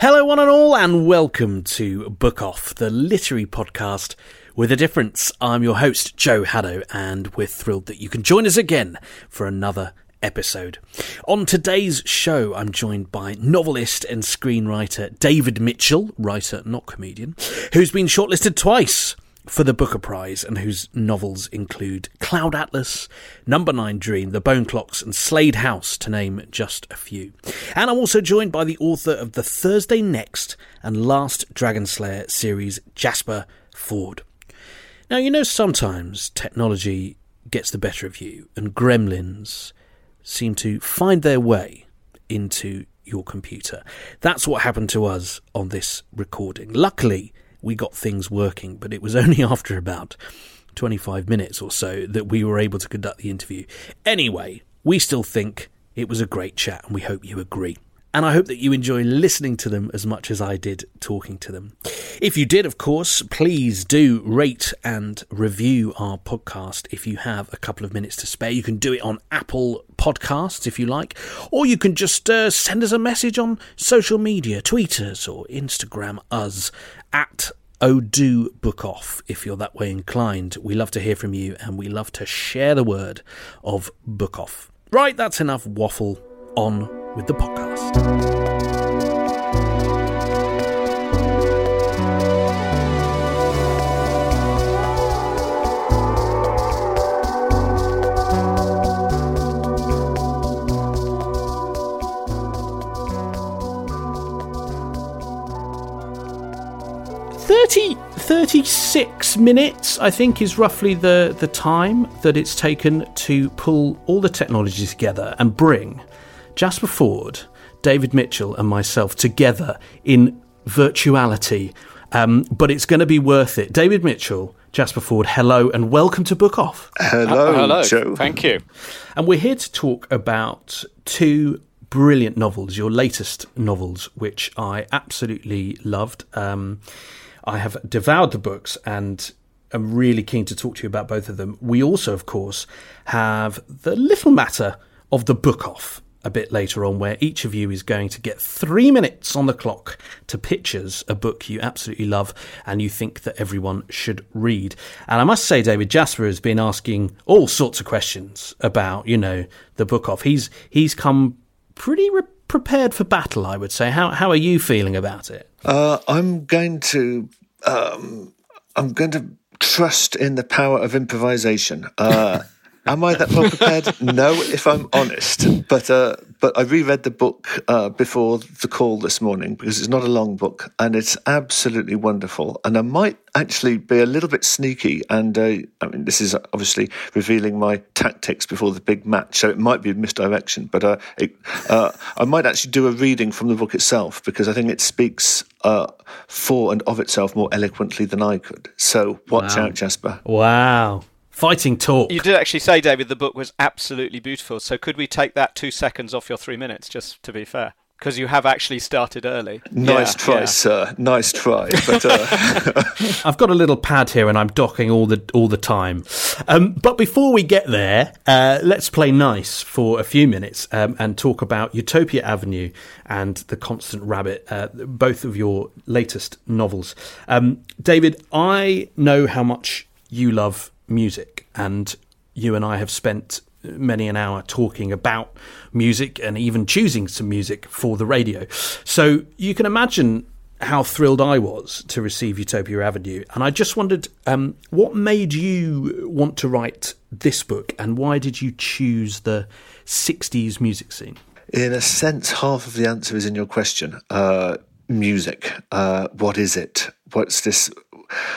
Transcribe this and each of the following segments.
Hello, one and all, and welcome to Book Off, the literary podcast with a difference. I'm your host, Joe Haddow, and we're thrilled that you can join us again for another episode. On today's show, I'm joined by novelist and screenwriter David Mitchell, writer, not comedian, who's been shortlisted twice for the Booker Prize and whose novels include Cloud Atlas, Number Nine Dream, The Bone Clocks, and Slade House, to name just a few. And I'm also joined by the author of the Thursday Next and Last Dragon Slayer series, Jasper Fforde. Now, you know, sometimes technology gets the better of you, and gremlins seem to find their way into your computer. That's what happened to us on this recording. Luckily, we got things working, but it was only after about 25 minutes or so that we were able to conduct the interview. Anyway, we still think it was a great chat, and we hope you agree. And I hope that you enjoy listening to them as much as I did talking to them. If you did, of course, please do rate and review our podcast if you have a couple of minutes to spare. You can do it on Apple Podcasts if you like, or you can just uh, send us a message on social media, tweet us or Instagram us at Odo Book Off if you're that way inclined. We love to hear from you and we love to share the word of Book Off. Right, that's enough waffle. On with the podcast. Thirty 36 minutes, I think, is roughly the, the time that it's taken to pull all the technology together and bring Jasper Fforde, David Mitchell, and myself together in virtuality. Um, but it's going to be worth it. David Mitchell, Jasper Fforde, hello and welcome to Book Off. Hello, Uh, hello. Joe. Thank you. And we're here to talk about two brilliant novels, your latest novels, which I absolutely loved. Um, I have devoured the books and am really keen to talk to you about both of them. We also, of course, have the little matter of the book off a bit later on, where each of you is going to get three minutes on the clock to pitch us a book you absolutely love and you think that everyone should read. And I must say, David Jasper has been asking all sorts of questions about, you know, the book off. He's he's come pretty re- prepared for battle, I would say. How how are you feeling about it? Uh, I'm going to um, I'm going to trust in the power of improvisation. Uh, am I that well prepared? no, if I'm honest. But uh, but I reread the book uh, before the call this morning because it's not a long book and it's absolutely wonderful. And I might actually be a little bit sneaky. And uh, I mean, this is obviously revealing my tactics before the big match, so it might be a misdirection. But uh, it, uh, I might actually do a reading from the book itself because I think it speaks uh, for and of itself more eloquently than I could. So watch Wow. out, Jasper. Wow. Fighting talk. You did actually say, David, the book was absolutely beautiful. So could we take that two seconds off your three minutes, just to be fair? Because you have actually started early. Nice Yeah, try, yeah. sir. Nice try. But uh, I've got a little pad here, and I'm docking all the all the time. Um, but before we get there, uh, let's play nice for a few minutes um, and talk about Utopia Avenue and The Constant Rabbit, uh, both of your latest novels. Um, David, I know how much you love music, and you and I have spent many an hour talking about music and even choosing some music for the radio. So you can imagine how thrilled I was to receive Utopia Avenue. And I just wondered um, what made you want to write this book and why did you choose the 60s music scene? In a sense, half of the answer is in your question. Uh, music. Uh, what is it? What's this?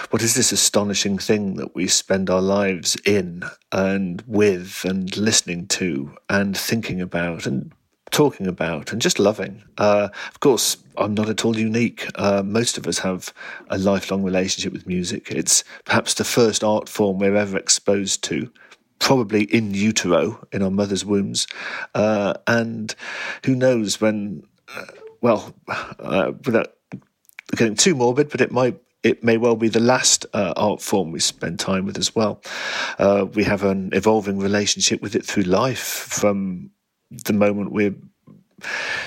What is this astonishing thing that we spend our lives in and with and listening to and thinking about and talking about and just loving. Uh, of course, I'm not at all unique. Uh, most of us have a lifelong relationship with music. It's perhaps the first art form we're ever exposed to, probably in utero, in our mother's wombs. Uh, and who knows when, uh, well, uh, without getting too morbid, but it might it may well be the last uh, art form we spend time with as well. Uh, we have an evolving relationship with it through life from the moment we're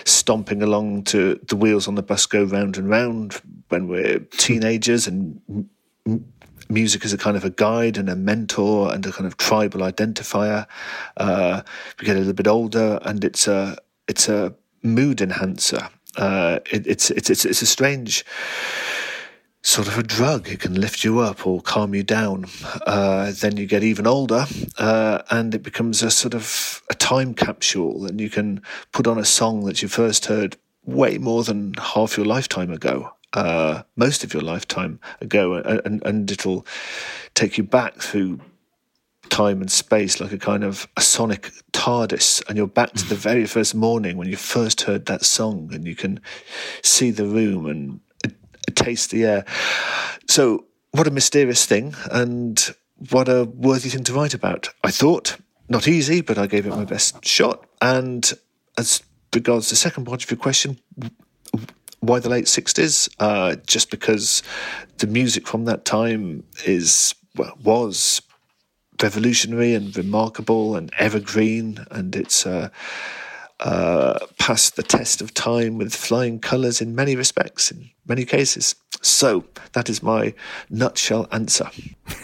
stomping along to the wheels on the bus go round and round when we're teenagers and m- music is a kind of a guide and a mentor and a kind of tribal identifier. Uh, we get a little bit older and it's a it's a mood enhancer. Uh, it, it's it's it's it's a strange sort of a drug. It can lift you up or calm you down. Uh, then you get even older, uh, and it becomes a sort of a time capsule, and you can put on a song that you first heard way more than half your lifetime ago. Uh, most of your lifetime ago, and, and it'll take you back through time and space like a kind of a sonic TARDIS, and you're back to the very first morning when you first heard that song, and you can see the room and taste the air. So, what a mysterious thing, and what a worthy thing to write about. I thought not easy, but I gave it my best shot. And as regards the second part of your question, why the late sixties? Uh, just because the music from that time is well, was revolutionary and remarkable and evergreen, and it's. Uh, uh, passed the test of time with flying colours in many respects, in many cases. So that is my nutshell answer.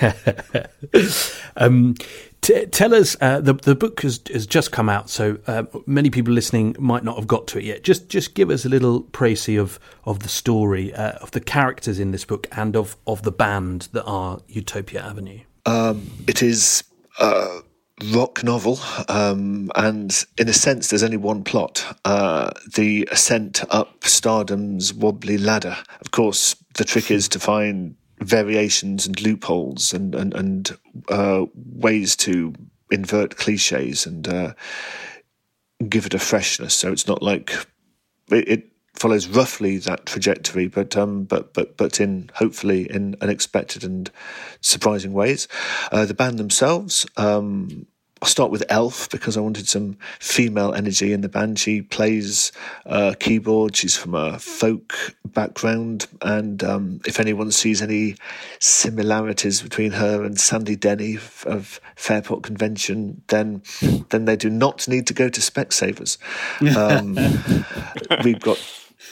um, t- tell us, uh, the the book has has just come out, so uh, many people listening might not have got to it yet. Just just give us a little précis of of the story, uh, of the characters in this book, and of of the band that are Utopia Avenue. Um, it is uh, rock novel, um, and in a sense, there's only one plot: uh, the ascent up stardom's wobbly ladder. Of course, the trick is to find variations and loopholes and and, and uh, ways to invert cliches and uh, give it a freshness. So it's not like it, it follows roughly that trajectory, but um, but but but in hopefully in unexpected and surprising ways. Uh, the band themselves. Um, I'll start with Elf because I wanted some female energy in the band. She plays uh, keyboard. She's from a folk background, and um, if anyone sees any similarities between her and Sandy Denny of Fairport Convention, then then they do not need to go to Specsavers. Um, we've got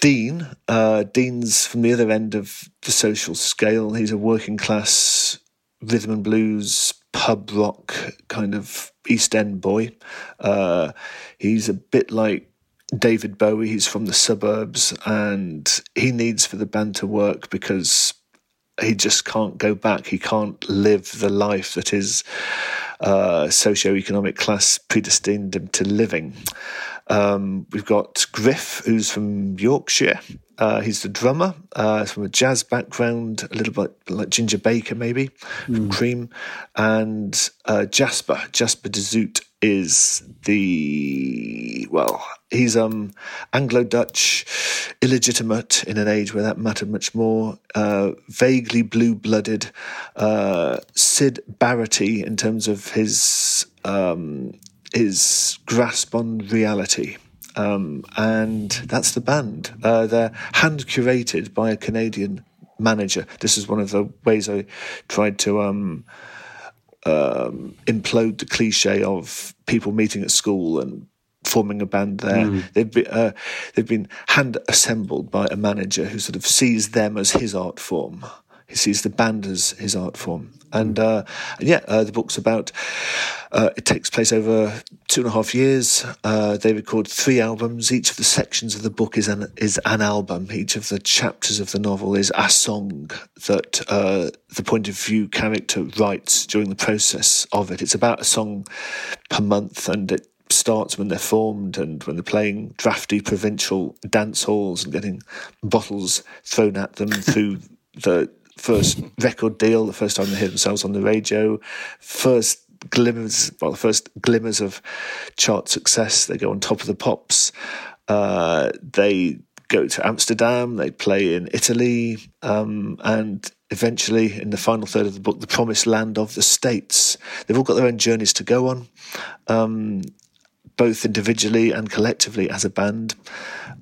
Dean. Uh, Dean's from the other end of the social scale. He's a working class rhythm and blues pub rock kind of East End boy. Uh, he's a bit like David Bowie. He's from the suburbs, and he needs for the band to work because he just can't go back. He can't live the life that his uh, socio-economic class predestined him to living. Um, we've got Griff, who's from Yorkshire. Uh, he's the drummer. Uh, from a jazz background, a little bit like Ginger Baker, maybe mm. Cream, and uh, Jasper. Jasper de Zoet is the well. He's um Anglo Dutch, illegitimate in an age where that mattered much more. Uh, vaguely blue blooded, Syd in terms of his um, his grasp on reality. Um, and that's the band. Uh, they're hand curated by a Canadian manager. This is one of the ways I tried to um, um, implode the cliche of people meeting at school and forming a band there. Mm. They've been uh, they've been hand assembled by a manager who sort of sees them as his art form. He sees the band as his art form. And, uh, yeah, uh, the book's about. Uh, it takes place over two and a half years. Uh, they record three albums. Each of the sections of the book is an is an album. Each of the chapters of the novel is a song that uh, the point of view character writes during the process of it. It's about a song per month, and it starts when they're formed and when they're playing drafty provincial dance halls and getting bottles thrown at them through the first record deal, the first time they hear themselves on the radio, first glimmers, well, the first glimmers of chart success. They go on top of the pops. Uh, they go to Amsterdam. They play in Italy, um, and eventually, in the final third of the book, the promised land of the states. They've all got their own journeys to go on. Um, both individually and collectively as a band.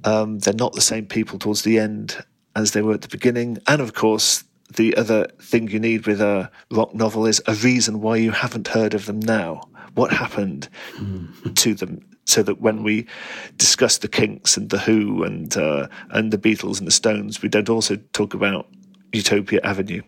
Um, they're not the same people towards the end as they were at the beginning. And of course, the other thing you need with a rock novel is a reason why you haven't heard of them now. What happened mm. to them, so that when we discuss the Kinks and the Who and uh, and the Beatles and the Stones, we don't also talk about Utopia Avenue.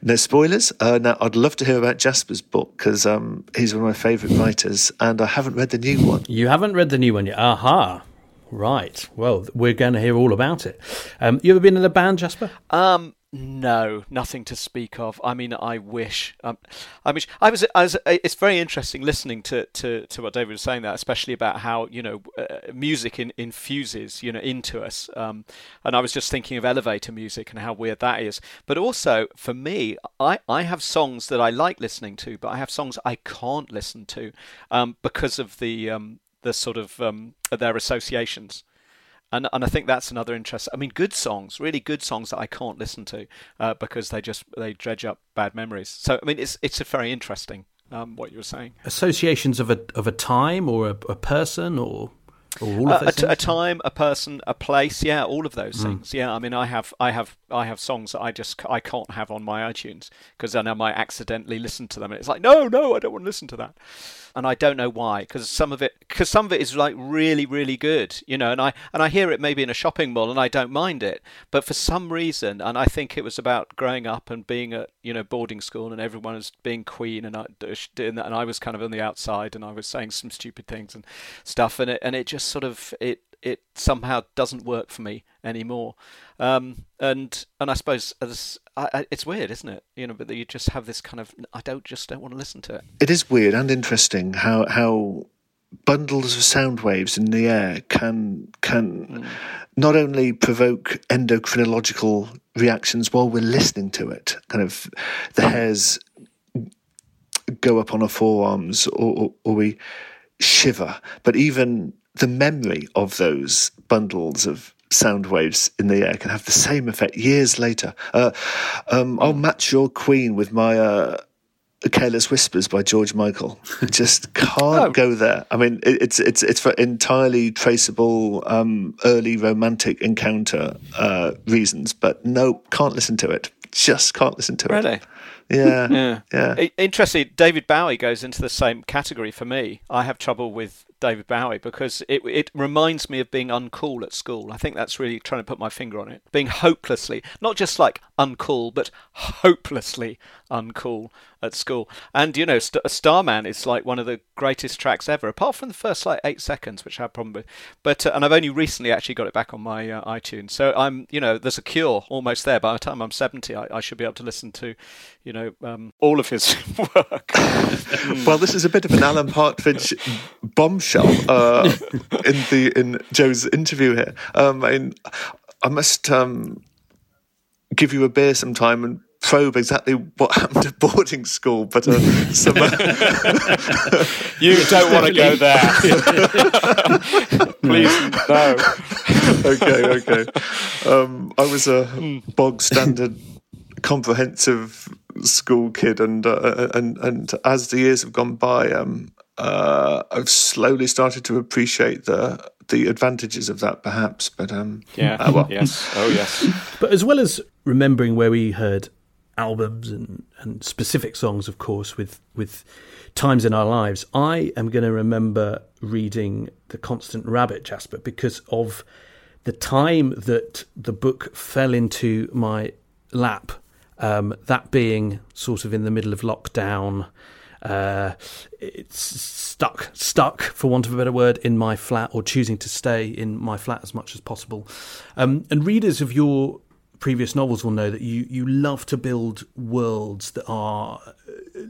No spoilers. Uh, now, I'd love to hear about Jasper's book because um, he's one of my favourite writers, and I haven't read the new one. You haven't read the new one yet? Aha. Right. Well, we're going to hear all about it. Um, you ever been in a band, Jasper? Um, no, nothing to speak of. I mean, I wish. Um, I wish. I was. I was. It's very interesting listening to, to, to what David was saying there, especially about how you know uh, music in, infuses you know into us. Um, and I was just thinking of elevator music and how weird that is. But also for me, I I have songs that I like listening to, but I have songs I can't listen to um, because of the um, the sort of um, their associations and and I think that's another interest. I mean, good songs, really good songs that I can't listen to uh, because they just they dredge up bad memories. So I mean, it's it's a very interesting um, what you were saying. Associations of a of a time or a, a person or. Or all of uh, a, a, time, a person, a place, yeah, all of those mm. things. Yeah, I mean, I have, I have, I have songs that I just I can't have on my iTunes because then I might accidentally listen to them, and it's like, no, no, I don't want to listen to that and I don't know why because some of it because some of it is like really really good you know and I and I hear it maybe in a shopping mall and I don't mind it but for some reason and I think it was about growing up and being at you know boarding school and everyone was being queen and I and I was kind of on the outside and I was saying some stupid things and stuff and it and it just sort of it it somehow doesn't work for me anymore. Um, and and I suppose as, I, it's weird, isn't it? You know, but you just have this kind of I don't just don't want to listen to it. It is weird and interesting how how bundles of sound waves in the air can can mm. not only provoke endocrinological reactions while we're listening to it, kind of the hairs go up on our forearms or, or, or we shiver, but even the memory of those bundles of sound waves in the air can have the same effect years later. Uh, um, I'll match your Queen with my uh, "Careless Whispers" by George Michael. Just can't oh. go there. I mean, it, it's it's it's for entirely traceable um, early romantic encounter uh, reasons, but no, can't listen to it. Just can't listen to really? it. Yeah, yeah, yeah. Interesting. David Bowie goes into the same category for me. I have trouble with David Bowie because it it reminds me of being uncool at school. I think that's really trying to put my finger on it. Being hopelessly, not just like uncool, but hopelessly uncool at school. And you know, St- Starman is like one of the greatest tracks ever, apart from the first like eight seconds, which I have problem with. But uh, and I've only recently actually got it back on my uh, iTunes. So I'm, you know, there's a cure almost there. By the time I'm 70, I, I should be able to listen to, you know, um, all of his work. well, this is a bit of an Alan Partridge bombshell uh, in the in Joe's interview here. Um, I, I must um, give you a beer sometime and probe exactly what happened at boarding school, but uh, some, uh, you don't want to go there. Please, no. okay, okay. Um, I was a bog standard comprehensive school kid, and uh, and and as the years have gone by, um, uh, I've slowly started to appreciate the the advantages of that, perhaps. But um, yeah, uh, well. yes, oh yes. But as well as remembering where we heard albums and, and specific songs, of course, with with times in our lives, I am going to remember reading The Constant Rabbit, Jasper, because of the time that the book fell into my lap Um, that being sort of in the middle of lockdown, uh, it's stuck, stuck for want of a better word, in my flat, or choosing to stay in my flat as much as possible. Um, and readers of your previous novels will know that you you love to build worlds that are uh,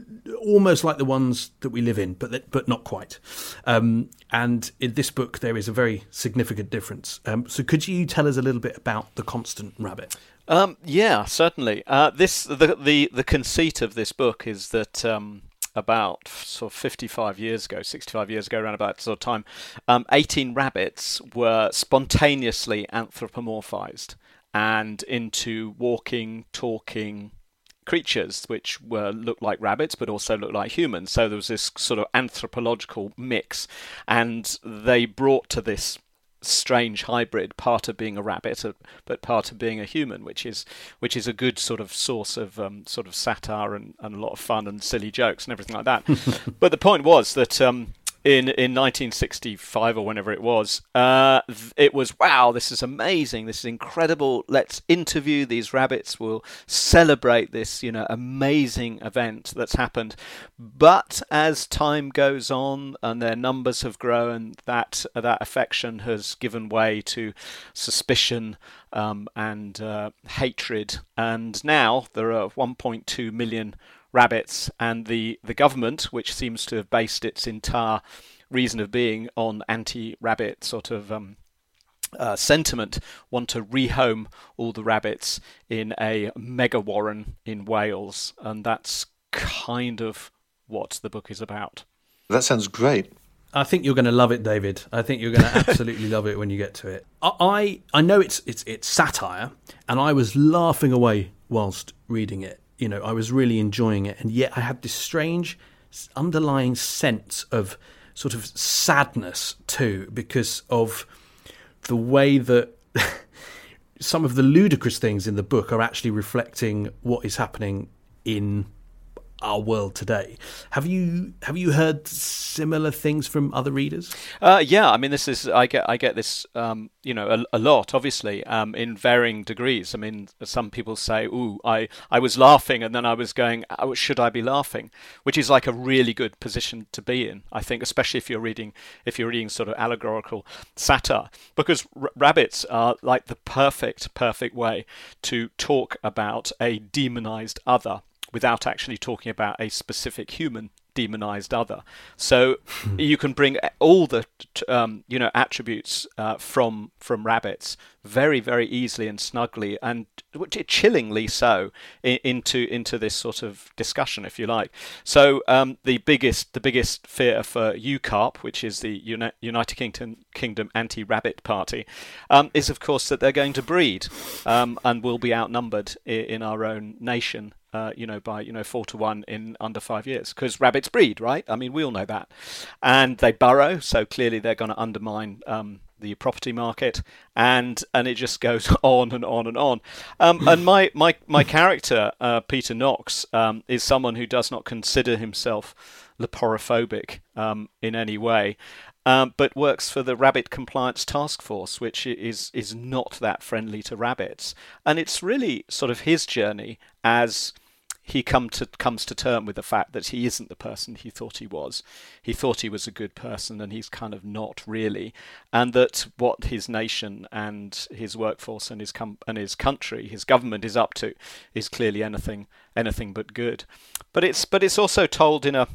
almost like the ones that we live in, but that, but not quite. Um, and in this book, there is a very significant difference. Um, so, could you tell us a little bit about the Constant Rabbit? Um, yeah, certainly. Uh, this the, the the conceit of this book is that. About sort of 55 years ago, 65 years ago, around about sort of time, um, 18 rabbits were spontaneously anthropomorphized and into walking, talking creatures which were looked like rabbits but also looked like humans. So there was this sort of anthropological mix, and they brought to this strange hybrid part of being a rabbit uh, but part of being a human which is which is a good sort of source of um, sort of satire and, and a lot of fun and silly jokes and everything like that. But the point was that um, in in 1965 or whenever it was, uh, it was wow, this is amazing, this is incredible. Let's interview these rabbits. We'll celebrate this, you know, amazing event that's happened. But as time goes on and their numbers have grown, that that affection has given way to suspicion um, and uh, hatred. And now there are 1.2 million rabbits, and the, the government, which seems to have based its entire reason of being on anti-rabbit sort of um, uh, sentiment, want to rehome all the rabbits in a mega warren in Wales, and that's kind of what the book is about. That sounds great. I think you're going to love it, David. I think you're going to absolutely love it when you get to it. I I know it's it's it's satire, and I was laughing away whilst reading it you know, I was really enjoying it, and yet I had this strange underlying sense of sort of sadness too, because of the way that some of the ludicrous things in the book are actually reflecting what is happening in our world today. Have you have you heard similar things from other readers? Uh, yeah, I mean, this is I get I get this um, you know a, a lot, obviously, um, in varying degrees. I mean, some people say, "Ooh, I I was laughing," and then I was going, oh, "Should I be laughing?" Which is like a really good position to be in, I think, especially if you're reading if you're reading sort of allegorical satire, because r- rabbits are like the perfect perfect way to talk about a demonized other without actually talking about a specific human demonized other. So hmm. you can bring all the um, you know attributes uh, from from rabbits very very easily and snugly and chillingly so into into this sort of discussion, if you like. So um, the biggest the biggest fear for UKARP, which is the United Kingdom Kingdom Anti-Rabbit Party, um, is of course that they're going to breed um, and will be outnumbered in, in our own nation uh, you know, by you know four to one in under five years because rabbits breed, right? I mean, we all know that, and they burrow, so clearly they're going to undermine um, the property market, and and it just goes on and on and on. Um, and my my my character, uh, Peter Knox, um, is someone who does not consider himself leporophobic um, in any way. Um, but works for the Rabbit Compliance Task Force, which is is not that friendly to rabbits, and it's really sort of his journey as he come to comes to term with the fact that he isn't the person he thought he was. He thought he was a good person, and he's kind of not really. And that what his nation and his workforce and his com- and his country, his government is up to, is clearly anything anything but good. But it's but it's also told in a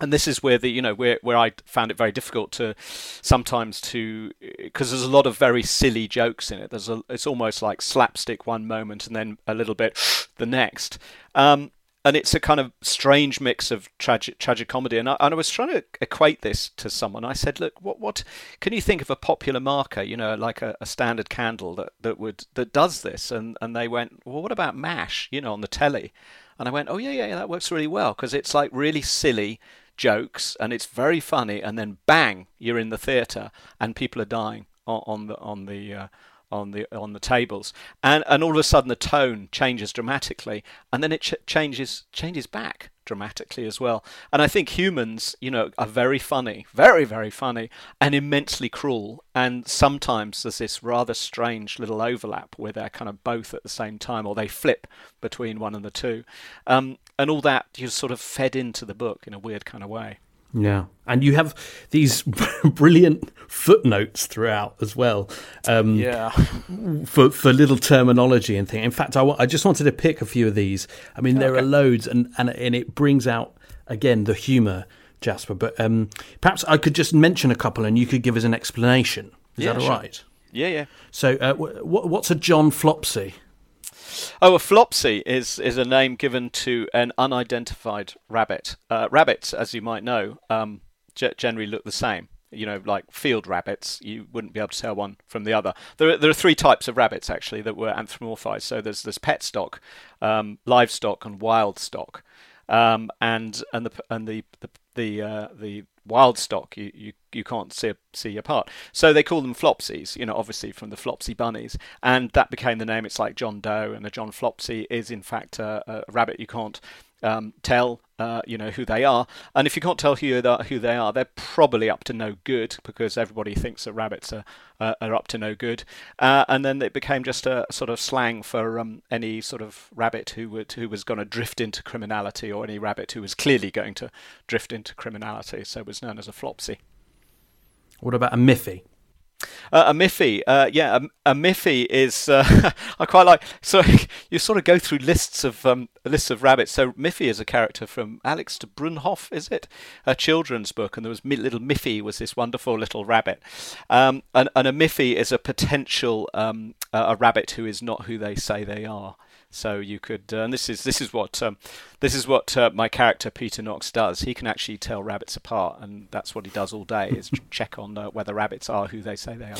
and this is where the you know where where I found it very difficult to sometimes to because there's a lot of very silly jokes in it. There's a it's almost like slapstick one moment and then a little bit the next. Um, and it's a kind of strange mix of tragic comedy. And I, and I was trying to equate this to someone. I said, "Look, what what can you think of a popular marker? You know, like a, a standard candle that, that would that does this?" And and they went, "Well, what about Mash? You know, on the telly?" And I went, "Oh yeah, yeah, yeah that works really well because it's like really silly." Jokes and it's very funny and then bang you're in the theater and people are dying on, the on the uh, on the on the tables and and all of a sudden the tone changes dramatically and then it ch- changes changes back dramatically as well. And I think humans, you know, are very funny, very, very funny, and immensely cruel. And sometimes there's this rather strange little overlap where they're kind of both at the same time, or they flip between one and the two. Um, and all that you sort of fed into the book in a weird kind of way. Yeah, and you have these brilliant footnotes throughout as well. Um, yeah, for for little terminology and thing. In fact, I, w- I just wanted to pick a few of these. I mean, there okay. are loads, and, and and it brings out again the humour, Jasper. But um, perhaps I could just mention a couple, and you could give us an explanation. Is yeah, that all sure. right? Yeah, yeah. So, uh, w- what's a John Flopsy? Oh, a flopsy is, is a name given to an unidentified rabbit. Uh, rabbits, as you might know, um, generally look the same. You know, like field rabbits, you wouldn't be able to tell one from the other. There are, there are three types of rabbits actually that were anthropomorphized. So there's there's pet stock, um, livestock, and wild stock. Um, and and the and the the the, uh, the wild stock you, you, you can't see see apart. So they call them flopsies, you know, obviously from the Flopsy bunnies, and that became the name. It's like John Doe, and a John Flopsy is in fact a, a rabbit you can't um, tell uh, you know who they are. And if you can't tell who who they are, they're probably up to no good because everybody thinks that rabbits are uh, are up to no good. Uh, and then it became just a sort of slang for um, any sort of rabbit who would who was going to drift into criminality, or any rabbit who was clearly going to drift into criminality. So it was known as a flopsy. What about a miffy? Uh, a Miffy, uh, yeah, a, a, Miffy is uh, I quite like. So you sort of go through lists of um, lists of rabbits. So Miffy is a character from Alex de Brunnhof, is it? A children's book, and there was little Miffy was this wonderful little rabbit, um, and, and a Miffy is a potential um, a rabbit who is not who they say they are. So you could, uh, and this is this is what um, this is what uh, my character Peter Knox does. He can actually tell rabbits apart, and that's what he does all day: is check on uh, whether rabbits are who they say they are.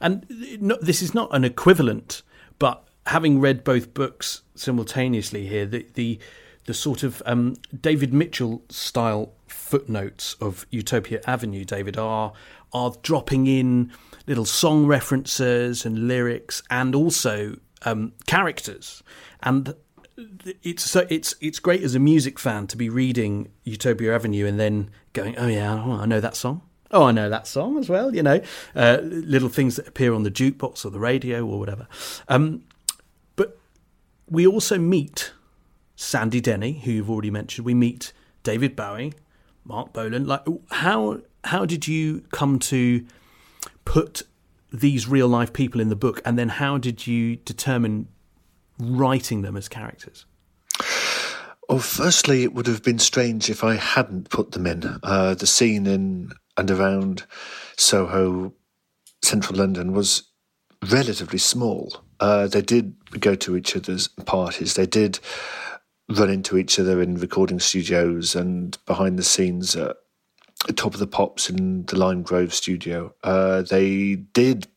And no, this is not an equivalent, but having read both books simultaneously here, the the, the sort of um, David Mitchell style footnotes of Utopia Avenue, David, are are dropping in little song references and lyrics, and also um, characters and it's so it's it's great as a music fan to be reading Utopia Avenue and then going, oh yeah, oh, I know that song. Oh, I know that song as well. You know, uh, little things that appear on the jukebox or the radio or whatever. Um, but we also meet Sandy Denny, who you've already mentioned. We meet David Bowie, Marc Bolan. Like, how how did you come to put these real life people in the book, and then how did you determine writing them as characters? Well, firstly, it would have been strange if I hadn't put them in. Uh, the scene in and around Soho, central London, was relatively small. Uh, they did go to each other's parties. They did run into each other in recording studios and behind the scenes at Top of the Pops in the Lime Grove studio. Uh, they did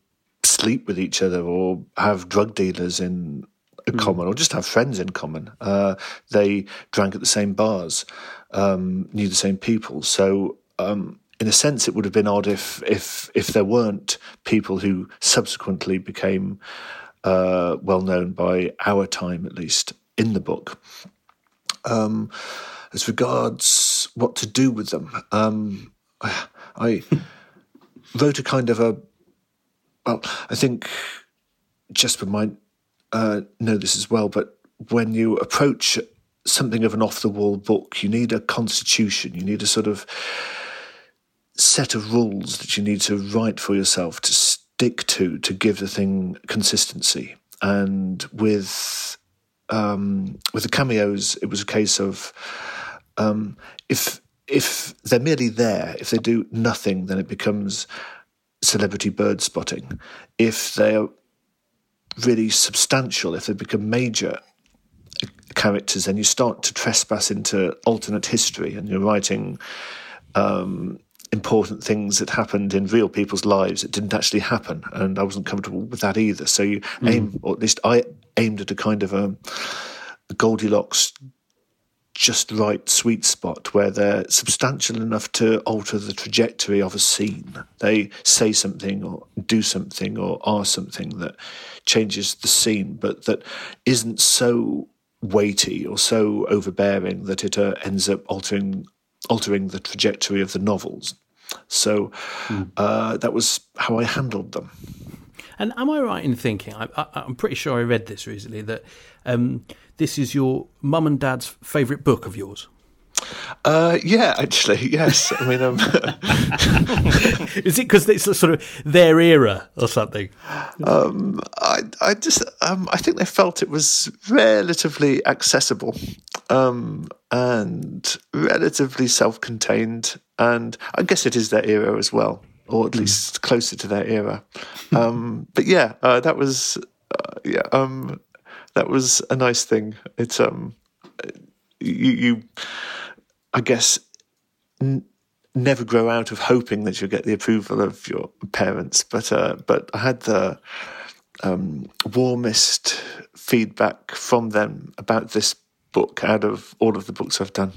sleep with each other or have drug dealers in mm. common or just have friends in common. Uh, they drank at the same bars, um, knew the same people. So, um, in a sense, it would have been odd if if if there weren't people who subsequently became uh, well known by our time, at least in the book. Um, as regards what to do with them, um, I wrote a kind of a well, I think Jasper might uh, know this as well, but when you approach something of an off the wall book, you need a constitution, you need a sort of set of rules that you need to write for yourself to stick to to give the thing consistency. And with um, with the cameos, it was a case of um, if if they're merely there, if they do nothing, then it becomes celebrity bird spotting. If they're really substantial, if they become major characters, then you start to trespass into alternate history and you're writing um, important things that happened in real people's lives that didn't actually happen. And I wasn't comfortable with that either. So you mm. aim, or at least I aimed at a kind of a Goldilocks just right sweet spot where they're substantial enough to alter the trajectory of a scene. They say something or do something or are something that changes the scene, but that isn't so weighty or so overbearing that it uh, ends up altering altering the trajectory of the novels. So mm. uh, that was how I handled them. And am I right in thinking? I, am pretty sure I read this recently that um, this is your mum and dad's favourite book of yours. Uh, yeah, actually, yes. I mean, um, is it because it's sort of their era or something? Um, I, I just, um, I think they felt it was relatively accessible um, and relatively self-contained, and I guess it is their era as well, or at mm. least closer to their era. Um, but yeah, uh, that was, uh, yeah, um, that was a nice thing. It's um, you. you I guess, n- never grow out of hoping that you'll get the approval of your parents. But uh, but I had the um, warmest feedback from them about this book out of all of the books I've done.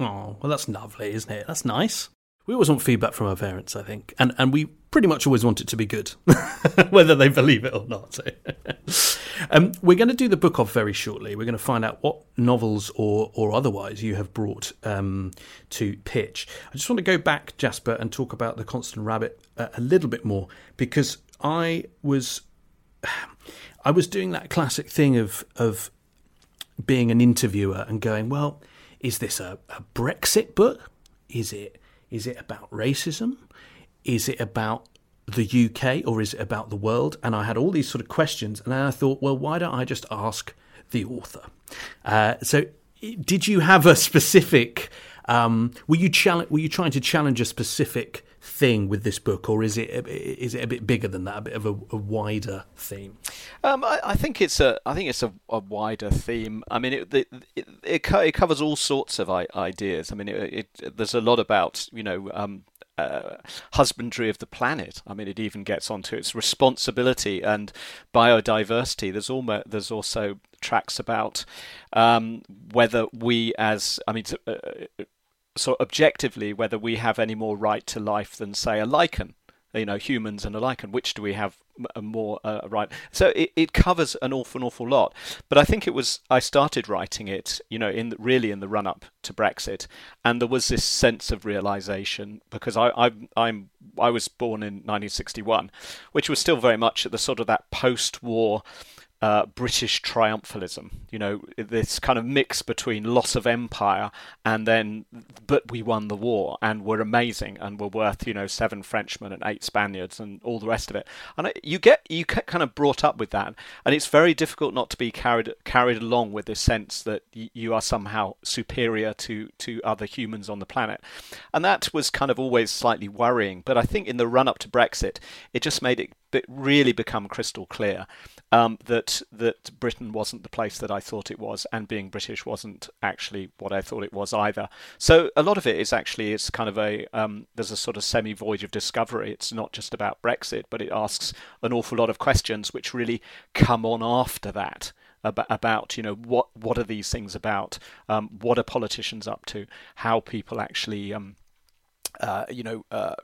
Oh, well, that's lovely, isn't it? That's nice. We always want feedback from our parents, I think, and and we pretty much always want it to be good, whether they believe it or not. um, we're going to do the book off very shortly. We're going to find out what novels or or otherwise you have brought um, to pitch. I just want to go back, Jasper, and talk about the Constant Rabbit a, a little bit more because I was I was doing that classic thing of of being an interviewer and going, well, is this a, a Brexit book? Is it is it about racism? Is it about the UK or is it about the world? And I had all these sort of questions, and then I thought, well, why don't I just ask the author? Uh, so, did you have a specific? Um, were you challenge, Were you trying to challenge a specific thing with this book, or is it is it a bit bigger than that, a bit of a, a wider theme? Um, I, I, think it's a I think it's a, a wider theme. I mean, it it, it, it, covers all sorts of ideas. I mean, it, there's a lot about you know. Um, uh, husbandry of the planet. I mean, it even gets onto its responsibility and biodiversity. There's almost there's also tracks about um, whether we, as I mean, uh, so objectively whether we have any more right to life than say a lichen you know humans and a and which do we have more uh, right? So it, it covers an awful awful lot. But i think it was i started writing it you know in the, really in the run up to brexit and there was this sense of realization because i i i'm i was born in 1961 which was still very much at the sort of that post war uh, British triumphalism. You know, this kind of mix between loss of empire and then, but we won the war and we're amazing and we're worth, you know, seven Frenchmen and eight Spaniards and all the rest of it. And you get you get kind of brought up with that, and it's very difficult not to be carried carried along with this sense that you are somehow superior to to other humans on the planet, and that was kind of always slightly worrying. But I think in the run up to Brexit, it just made it really become crystal clear um, that that Britain wasn't the place that I thought it was, and being British wasn't actually what I thought it was either. So a lot of it is actually it's kind of a um, there's a sort of semi voyage of discovery. It's not just about Brexit, but it asks an awful lot of questions which really come on after that about, about you know what what are these things about? Um, what are politicians up to? How people actually um, uh, you know, uh,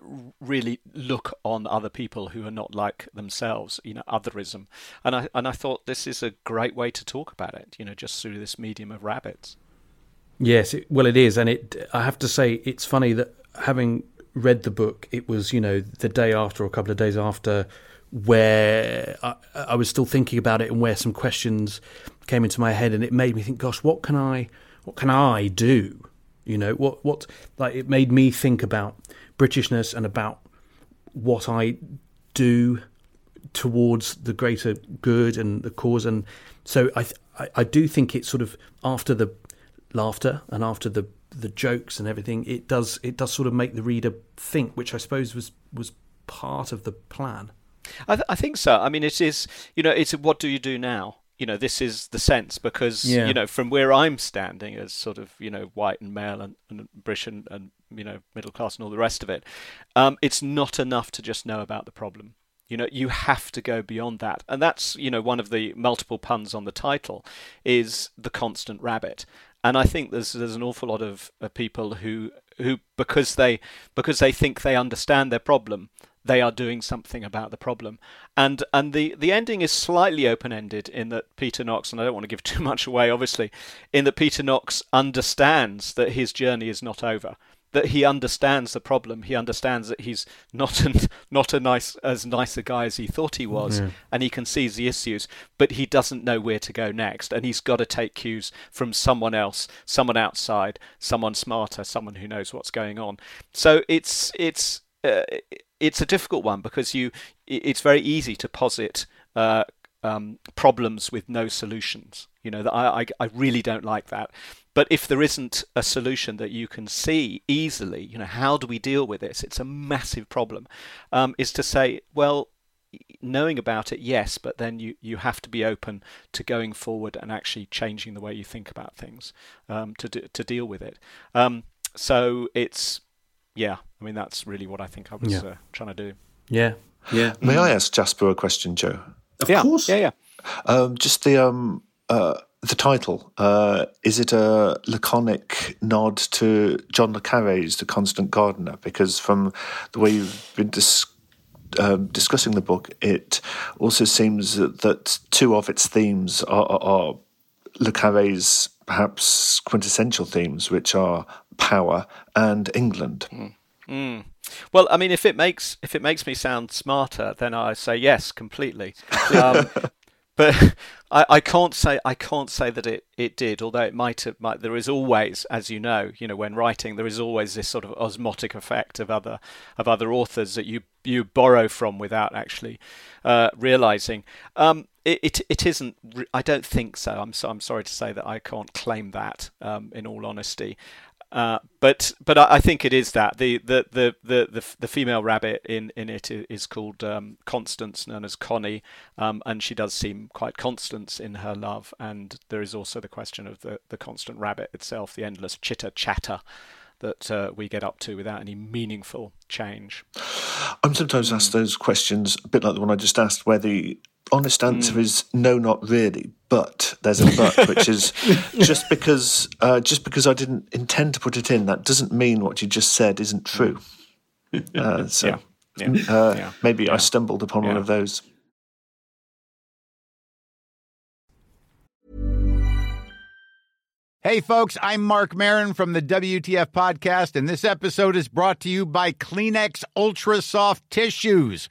really look on other people who are not like themselves, you know, otherism. And I and I thought this is a great way to talk about it, you know, just through this medium of rabbits. Yes, it, well, it is, and it. I have to say, it's funny that having read the book, it was you know the day after or a couple of days after, where I, I was still thinking about it and where some questions came into my head, and it made me think, gosh, what can I, what can I do? You know what? What like it made me think about Britishness and about what I do towards the greater good and the cause. And so I, I, I do think it's sort of after the laughter and after the the jokes and everything, it does it does sort of make the reader think, which I suppose was was part of the plan. I, th- I think so. I mean, it is you know, it's what do you do now? You know this is the sense because yeah. you know from where I'm standing as sort of you know white and male and, and British and, and, you know middle class and all the rest of it, um, it's not enough to just know about the problem. You know you have to go beyond that, and that's you know one of the multiple puns on the title is the constant rabbit, and I think there's there's an awful lot of, of people who who because they because they think they understand their problem they are doing something about the problem. And and the, the ending is slightly open ended in that Peter Knox, and I don't want to give too much away, obviously, in that Peter Knox understands that his journey is not over. That he understands the problem. He understands that he's not an, not a nice as nice a guy as he thought he was, Yeah. and he can seize the issues, but he doesn't know where to go next, and he's got to take cues from someone else, someone outside, someone smarter, someone who knows what's going on. So it's it's uh, it's a difficult one because you it's very easy to posit uh, um, problems with no solutions. You know that I, I I really don't like that. But if there isn't a solution that you can see easily, you know, how do we deal with this? It's a massive problem. Um, is to say, well, knowing about it, yes, but then you, you have to be open to going forward and actually changing the way you think about things um, to d- to deal with it. Um, so it's yeah, I mean that's really what I think I was Yeah. uh, trying to do. Yeah. Yeah. May I ask Jasper a question, Joe? Of yeah, course. yeah, yeah. Um, just the um, uh, the title. Uh, is it a laconic nod to John le Carre's The Constant Gardener? Because from the way you've been dis- um, discussing the book, it also seems that, that two of its themes are, are, are le Carre's perhaps quintessential themes, which are power and England. Mm. Well, I mean, if it makes if it makes me sound smarter, then I say yes, completely. Um, but I, I can't say I can't say that it, it did. Although it might have. Might, there is always, as you know, you know, when writing, there is always this sort of osmotic effect of other of other authors that you you borrow from without actually uh, realizing. Um, it, it it isn't. I don't think so. I'm so, I'm sorry to say that I can't claim that. Um, in all honesty. Uh, but but I, I think it is that the the, the, the, the, the female rabbit in, in it i- is called um, Constance, known as Connie, um, and she does seem quite constant in her love. And there is also the question of the, the constant rabbit itself, the endless chitter chatter that uh, we get up to without any meaningful change. I'm sometimes asked those questions, a bit like the one I just asked, where the honest answer is no, not really. But there's a but, which is just because uh, just because I didn't intend to put it in, that doesn't mean what you just said isn't true. Uh, so Yeah, yeah, uh, yeah, maybe I stumbled upon one of those. Hey, folks, I'm Marc Maron from the WTF Podcast, and this episode is brought to you by Kleenex Ultra Soft Tissues,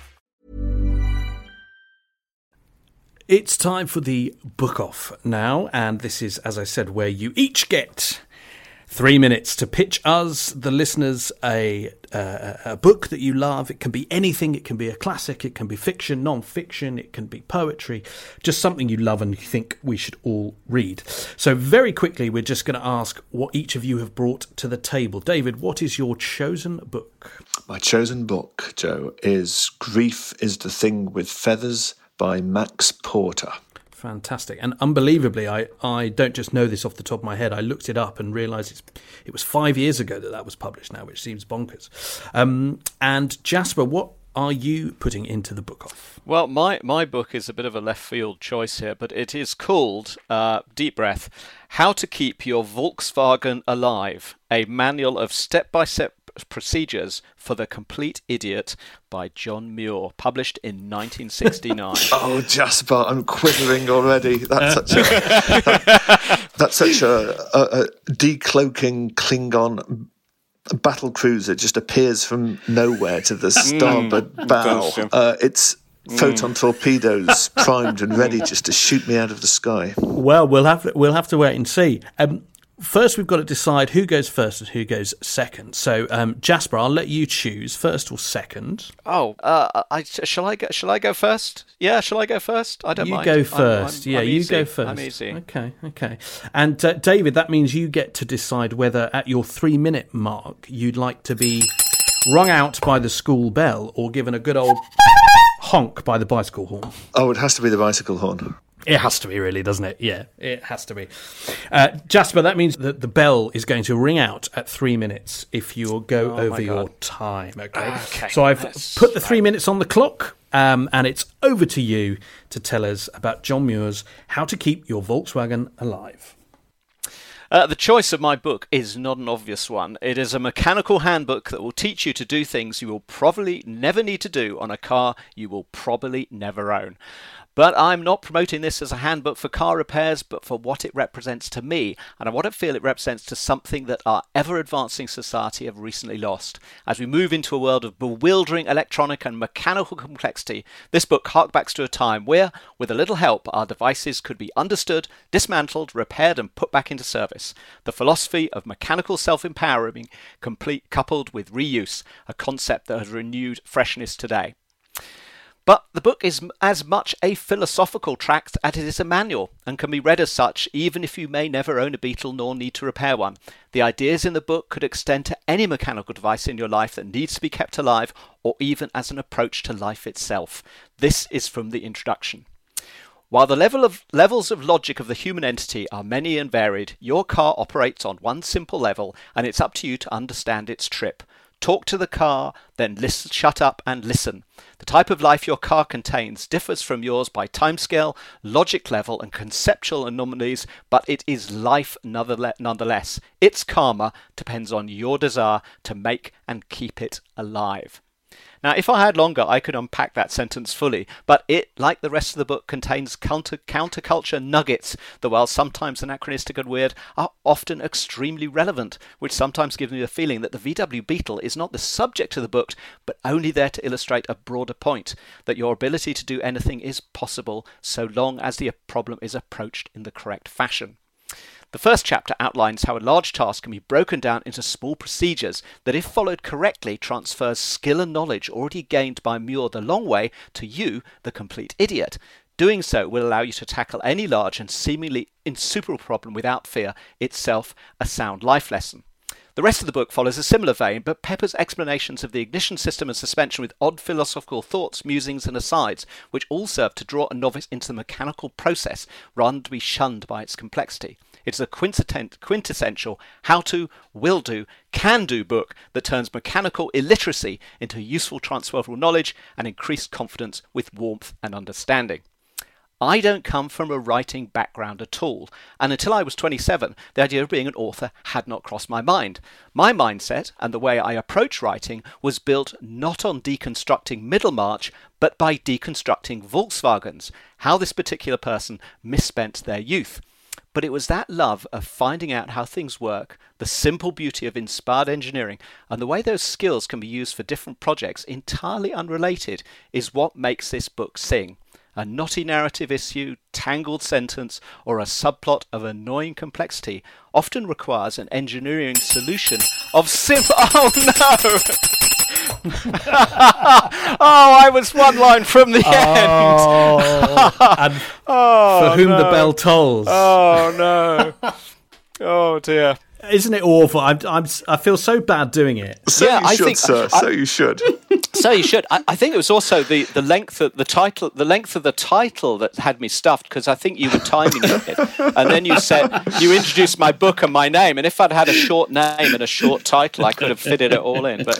It's time for the book off now, and this is, as I said, where you each get three minutes to pitch us, the listeners, a, uh, a book that you love. It can be anything, it can be a classic, it can be fiction, non fiction, it can be poetry, just something you love and you think we should all read. So, very quickly, we're just going to ask what each of you have brought to the table. David, what is your chosen book? My chosen book, Joe, is Grief is the Thing with Feathers by Max Porter. Fantastic. And unbelievably, I, I don't just know this off the top of my head. I looked it up and realised it's, it was five years ago that that was published now, which seems bonkers. Um, and Jasper, what are you putting into the book off? Well, my, my book is a bit of a left field choice here, but it is called, uh, deep breath, How to Keep Your Volkswagen Alive, a manual of step by step procedures for the complete idiot by John Muir, published in 1969. oh, Jasper, I'm quivering already. That's such a, that, that's such a, a, a decloaking Klingon battle cruiser just appears from nowhere to the Mm. starboard bow. Uh, it's photon torpedoes primed and ready just to shoot me out of the sky. Well, we'll have to, we'll have to wait and see. Um, first, we've got to decide who goes first and who goes second. So, um, Jasper, I'll let you choose first or second. Oh, uh, I, shall I go? Shall I go first? Yeah, shall I go first? I don't you mind. go I'm- 1st I'm- yeah, I'm you easy. go first. I'm easy. Okay, okay. And uh, David, that means you get to decide whether at your three minute mark you'd like to be rung out by the school bell or given a good old honk by the bicycle horn. Oh, it has to be the bicycle horn. It has to be, really, doesn't it? Yeah, it has to be. Uh, Jasper, that means that the bell is going to ring out at three minutes if you go Oh, over your time. Okay. Okay, So I've that's put the three minutes on the clock, um, and it's over to you to tell us about John Muir's How to Keep Your Volkswagen Alive. Uh, the choice of my book is not an obvious one. It is a mechanical handbook that will teach you to do things you will probably never need to do on a car you will probably never own. But I'm not promoting this as a handbook for car repairs, but for what it represents to me, and what I feel it represents to something that our ever advancing society have recently lost. As we move into a world of bewildering electronic and mechanical complexity, this book harkbacks to a time where, with a little help, our devices could be understood, dismantled, repaired, and put back into service. The philosophy of mechanical self empowering, complete coupled with reuse, a concept that has renewed freshness today. But the book is as much a philosophical tract as it is a manual, and can be read as such even if you may never own a Beetle nor need to repair one. The ideas in the book could extend to any mechanical device in your life that needs to be kept alive, or even as an approach to life itself. This is from the introduction. While the level of levels of logic of the human entity are many and varied, your car operates on one simple level, and it's up to you to understand its trip. Talk to the car, then listen, shut up and listen. The type of life your car contains differs from yours by timescale, logic level, and conceptual anomalies, but it is life nonetheless. nonetheless. Its karma depends on your desire to make and keep it alive. Now, if I had longer, I could unpack that sentence fully, but it, like the rest of the book, contains counter counterculture nuggets that, while sometimes anachronistic and weird, are often extremely relevant, which sometimes gives me the feeling that the VW Beetle is not the subject of the book, but only there to illustrate a broader point that your ability to do anything is possible so long as the problem is approached in the correct fashion. The first chapter outlines how a large task can be broken down into small procedures that, if followed correctly, transfers skill and knowledge already gained by Muir the long way to you, the complete idiot. Doing so will allow you to tackle any large and seemingly insuperable problem without fear, itself a sound life lesson. The rest of the book follows a similar vein, but peppers explanations of the ignition system and suspension with odd philosophical thoughts, musings, and asides, which all serve to draw a novice into the mechanical process rather than to be shunned by its complexity. It's a quintessential how to, will do, can do book that turns mechanical illiteracy into useful transferable knowledge and increased confidence with warmth and understanding. I don't come from a writing background at all, and until I was 27, the idea of being an author had not crossed my mind. My mindset and the way I approach writing was built not on deconstructing Middlemarch, but by deconstructing Volkswagens, how this particular person misspent their youth. But it was that love of finding out how things work, the simple beauty of inspired engineering, and the way those skills can be used for different projects entirely unrelated is what makes this book sing. A knotty narrative issue, tangled sentence, or a subplot of annoying complexity often requires an engineering solution of simple. Oh no! oh, I was one line from the Oh, end. and Oh, for whom the bell tolls. Oh no! Oh dear. Isn't it awful? I'm, I'm, I feel so bad doing it. So Yeah, you I should, think- sir. I- so you should. so you should. I, I think it was also the, the length of the title, the length of the title that had me stuffed because I think you were timing it, and then you said you introduced my book and my name, and if I'd had a short name and a short title, I could have fitted it all in. But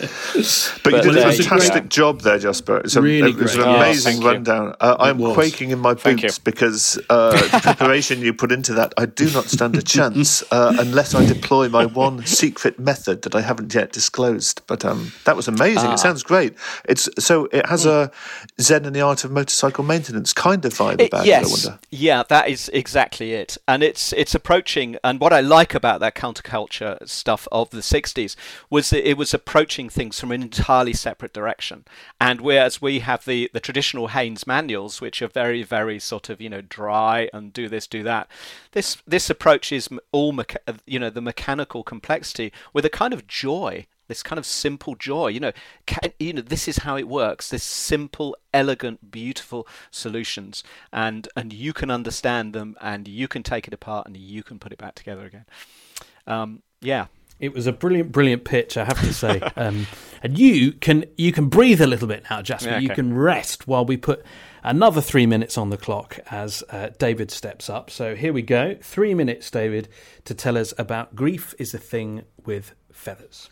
But you did a fantastic go. job there, Jasper. It's a, Really it was an great. Yeah, amazing thank rundown. Uh, I'm was. quaking in my boots because uh, the preparation you put into that, I do not stand a chance uh, unless I deploy my one secret method that I haven't yet disclosed. But um, that was amazing. Ah. It sounds great. It's so it has a Zen and the art of motorcycle maintenance kind of vibe It- about yes, it. I wonder. yeah, that is exactly it, and it's it's approaching. And what I like about that counterculture stuff of the '60s was that it was approaching things from an entirely separate direction. And whereas we have the the traditional Haynes manuals, which are very very sort of you know dry and do this do that, this this approach is all mecha- you know the mechanical complexity with a kind of joy this kind of simple joy you know can, you know this is how it works this simple elegant beautiful solutions and and you can understand them and you can take it apart and you can put it back together again um, yeah It was a brilliant, brilliant pitch, I have to say. um, and you can you can breathe a little bit now, Jasper. Yeah, You can rest while we put another three minutes on the clock as uh, David steps up. So here we go. Three minutes, David, to tell us about grief is a thing with feathers.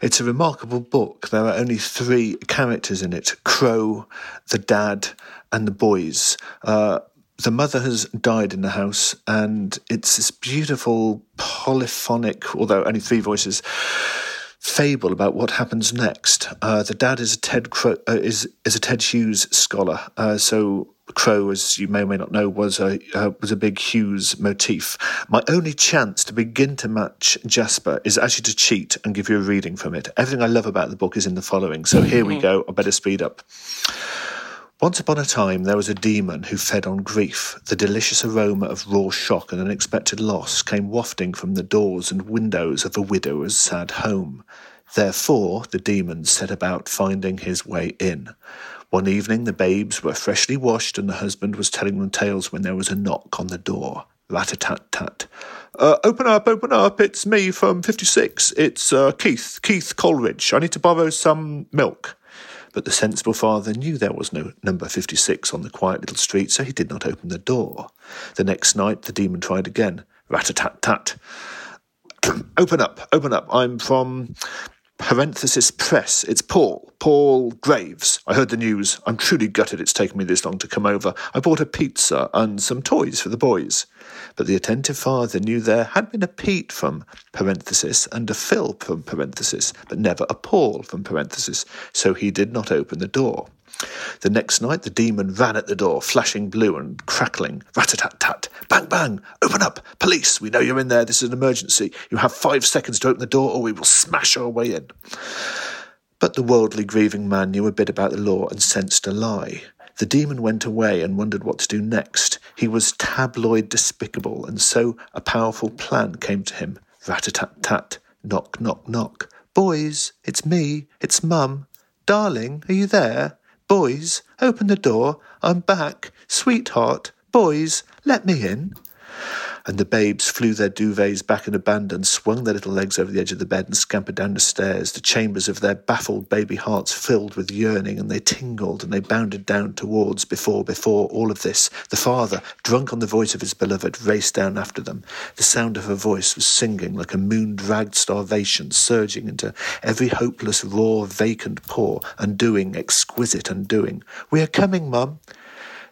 It's a remarkable book. There are only three characters in it Crow, the dad, and the boys. Uh, the mother has died in the house, and it's this beautiful, polyphonic, although only three voices, fable about what happens next. Uh, the dad is a Ted Crow, uh, is is a Ted Hughes scholar, uh, so Crow, as you may or may not know, was a uh, was a big Hughes motif. My only chance to begin to match Jasper is actually to cheat and give you a reading from it. Everything I love about the book is in the following. So here we go. I better speed up. Once upon a time, there was a demon who fed on grief. The delicious aroma of raw shock and unexpected loss came wafting from the doors and windows of a widower's sad home. Therefore, the demon set about finding his way in. One evening, the babes were freshly washed, and the husband was telling them tales when there was a knock on the door. Rat a tat tat. Uh, open up, open up. It's me from 56. It's uh, Keith, Keith Coleridge. I need to borrow some milk. But the sensible father knew there was no number 56 on the quiet little street, so he did not open the door. The next night, the demon tried again. Rat a tat tat. open up, open up. I'm from parenthesis press. It's Paul, Paul Graves. I heard the news. I'm truly gutted it's taken me this long to come over. I bought a pizza and some toys for the boys. But the attentive father knew there had been a Pete from parenthesis and a Phil from parenthesis, but never a Paul from parenthesis, so he did not open the door. The next night, the demon ran at the door, flashing blue and crackling. Rat a tat tat. Bang bang. Open up. Police. We know you're in there. This is an emergency. You have five seconds to open the door, or we will smash our way in. But the worldly grieving man knew a bit about the law and sensed a lie. The demon went away and wondered what to do next. He was tabloid despicable, and so a powerful plan came to him. Rat a tat tat. Knock, knock, knock. Boys, it's me. It's Mum. Darling, are you there? Boys, open the door. I'm back. Sweetheart, boys, let me in. And the babes flew their duvets back in abandon, swung their little legs over the edge of the bed, and scampered down the stairs. The chambers of their baffled baby hearts filled with yearning, and they tingled and they bounded down towards before, before all of this. The father, drunk on the voice of his beloved, raced down after them. The sound of her voice was singing like a moon dragged starvation, surging into every hopeless, raw, vacant pore, undoing, exquisite undoing. We are coming, Mum.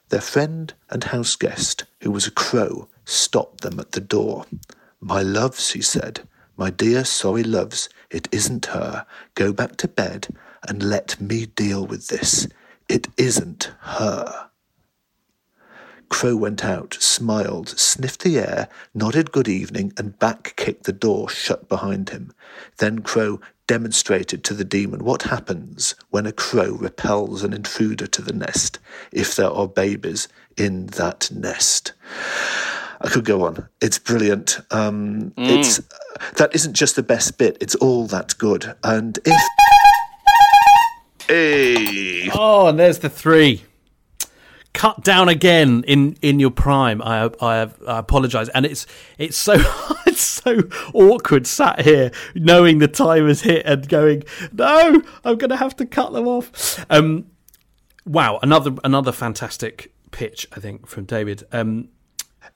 Their friend and house guest, who was a crow, stopped them at the door. My loves, he said, my dear sorry loves, it isn't her. Go back to bed and let me deal with this. It isn't her. Crow went out, smiled, sniffed the air, nodded good evening, and back kicked the door shut behind him. Then Crow demonstrated to the demon what happens when a crow repels an intruder to the nest, if there are babies in that nest. I could go on. It's brilliant. Um, It's that isn't just the best bit. It's all that good. And if hey, Oh, and there's the three. Cut down again in, in your prime. I I, I apologise, and it's it's so it's so awkward sat here knowing the time has hit and going, no, I'm going to have to cut them off. Um, wow, another another fantastic pitch, I think, from David. Um,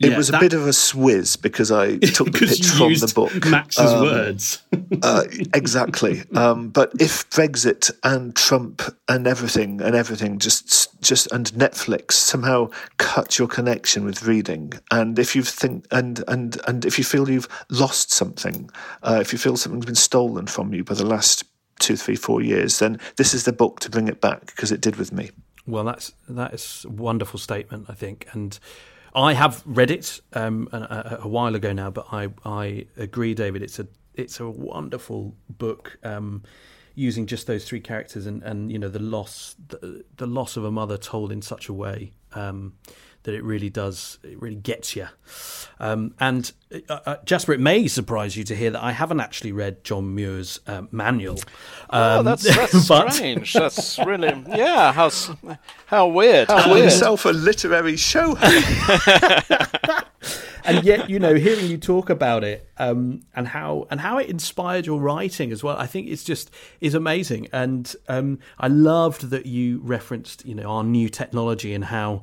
It yeah, was a that- bit of a swizz because I took the Because pitch from the book. Max's Um, words. uh, exactly. Um, but if Brexit and Trump and everything and everything just just and Netflix somehow cut your connection with reading, and if you think and and and if you feel you've lost something, uh, if you feel something's been stolen from you by the last two, three, four years, then this is the book to bring it back because it did with me. Well, that's that is a wonderful statement, I think, and I have read it um, a, a, while ago now, but I I agree, David. It's a it's a wonderful book, um, using just those three characters and, and you know the loss the, the loss of a mother told in such a way um, that it really does it really gets you. Um, and uh, uh, Jasper, it may surprise you to hear that I haven't actually read John Muir's uh, manual. Oh, Um, that's that's but- strange. That's really yeah. How s- how weird. How Call weird. yourself a literary show. and yet you know hearing you talk about it um, and how and how it inspired your writing as well i think it's just is amazing and um, i loved that you referenced you know our new technology and how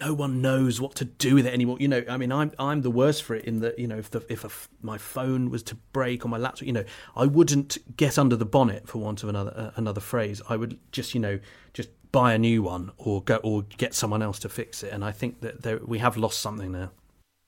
no one knows what to do with it anymore. You know i mean i'm i'm the worst for it in that you know if the if a my phone was to break or my laptop you know i wouldn't get under the bonnet for want of another uh, another phrase. I would just you know just buy a new one or go or get someone else to fix it. And i think that there, we have lost something now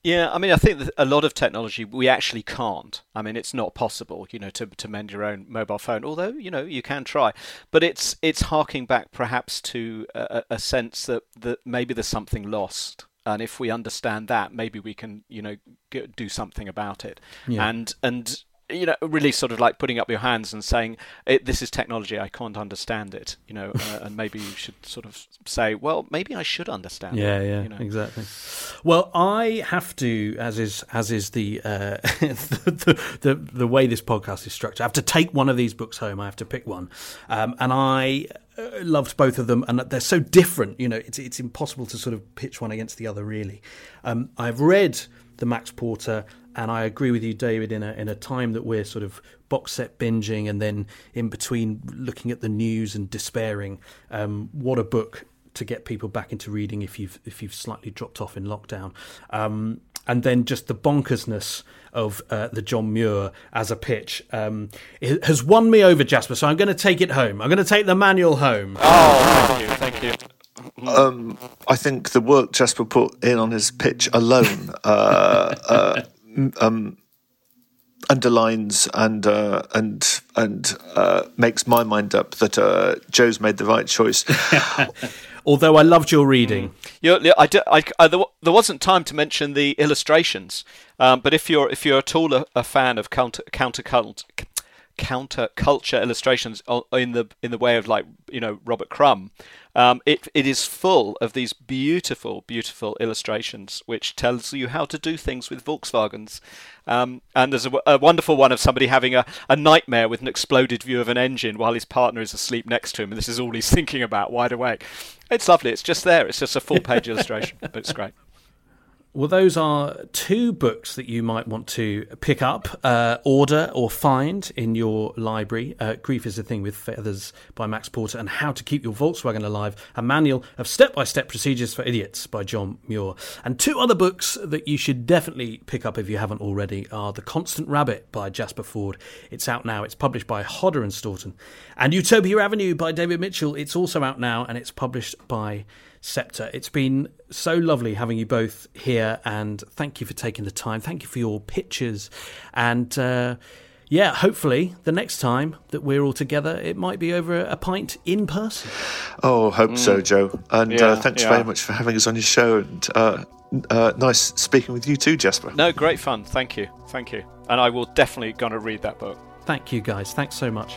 Yeah, I mean, I think that a lot of technology we actually can't. I mean, it's not possible, you know, to to mend your own mobile phone. Although, you know, you can try, but it's it's harking back perhaps to a, a sense that that maybe there's something lost, and if we understand that, maybe we can, you know, do something about it. Yeah. And and you know, really sort of like putting up your hands and saying, "This is technology. I can't understand it." You know, uh, and maybe you should sort of say, "Well, maybe I should understand." Yeah, it, yeah, you know? exactly. Well, I have to, as is as is the, uh, the, the the way this podcast is structured. I have to take one of these books home. I have to pick one, um, and I uh, loved both of them, and they're so different. You know, it's it's impossible to sort of pitch one against the other. Really, um, I've read the Max Porter, and I agree with you, David. In a in a time that we're sort of box set binging, and then in between looking at the news and despairing, um, what a book to get people back into reading if you've if you've slightly dropped off in lockdown. Um, and then just the bonkersness of uh, the John Muir as a pitch um, it has won me over, Jasper. So I'm going to take it home. I'm going to take the manual home. Oh, thank you, thank you. um, I think the work Jasper put in on his pitch alone uh, uh, m- um, underlines and uh, and and uh, makes my mind up that uh, Joe's made the right choice. Although I loved your reading. You know, I, di- I, I- there wasn't time to mention the illustrations, um, but if you're if you're at all a, a fan of counter counter cult, counter culture illustrations in the in the way of like you know Robert Crumb, um, it it is full of these beautiful beautiful illustrations which tells you how to do things with Volkswagens. Um, and there's a wonderful one of somebody having a, a nightmare with an exploded view of an engine while his partner is asleep next to him, and this is all he's thinking about, wide awake. It's lovely. It's just there. It's just a full page illustration, but it's great. Well, those are two books that you might want to pick up, uh, order, or find in your library. Uh, Grief is a Thing with Feathers by Max Porter and How to Keep Your Volkswagen Alive, a manual of step by step procedures for idiots by John Muir. And two other books that you should definitely pick up if you haven't already are The Constant Rabbit by Jasper Fforde. It's out now. It's published by Hodder and Stoughton. And Utopia Avenue by David Mitchell. It's also out now and it's published by Sceptre. It's been so lovely having you both here, and thank you for taking the time. Thank you for your pictures, and uh, yeah, hopefully the next time that we're all together, it might be over a pint in person. oh, hope so, Joe. And Yeah, uh, thanks yeah. very much for having us on your show. And uh, uh, nice speaking with you too, Jasper. No, great fun. Thank you, thank you. And I will definitely gonna read that book. Thank you, guys. Thanks so much.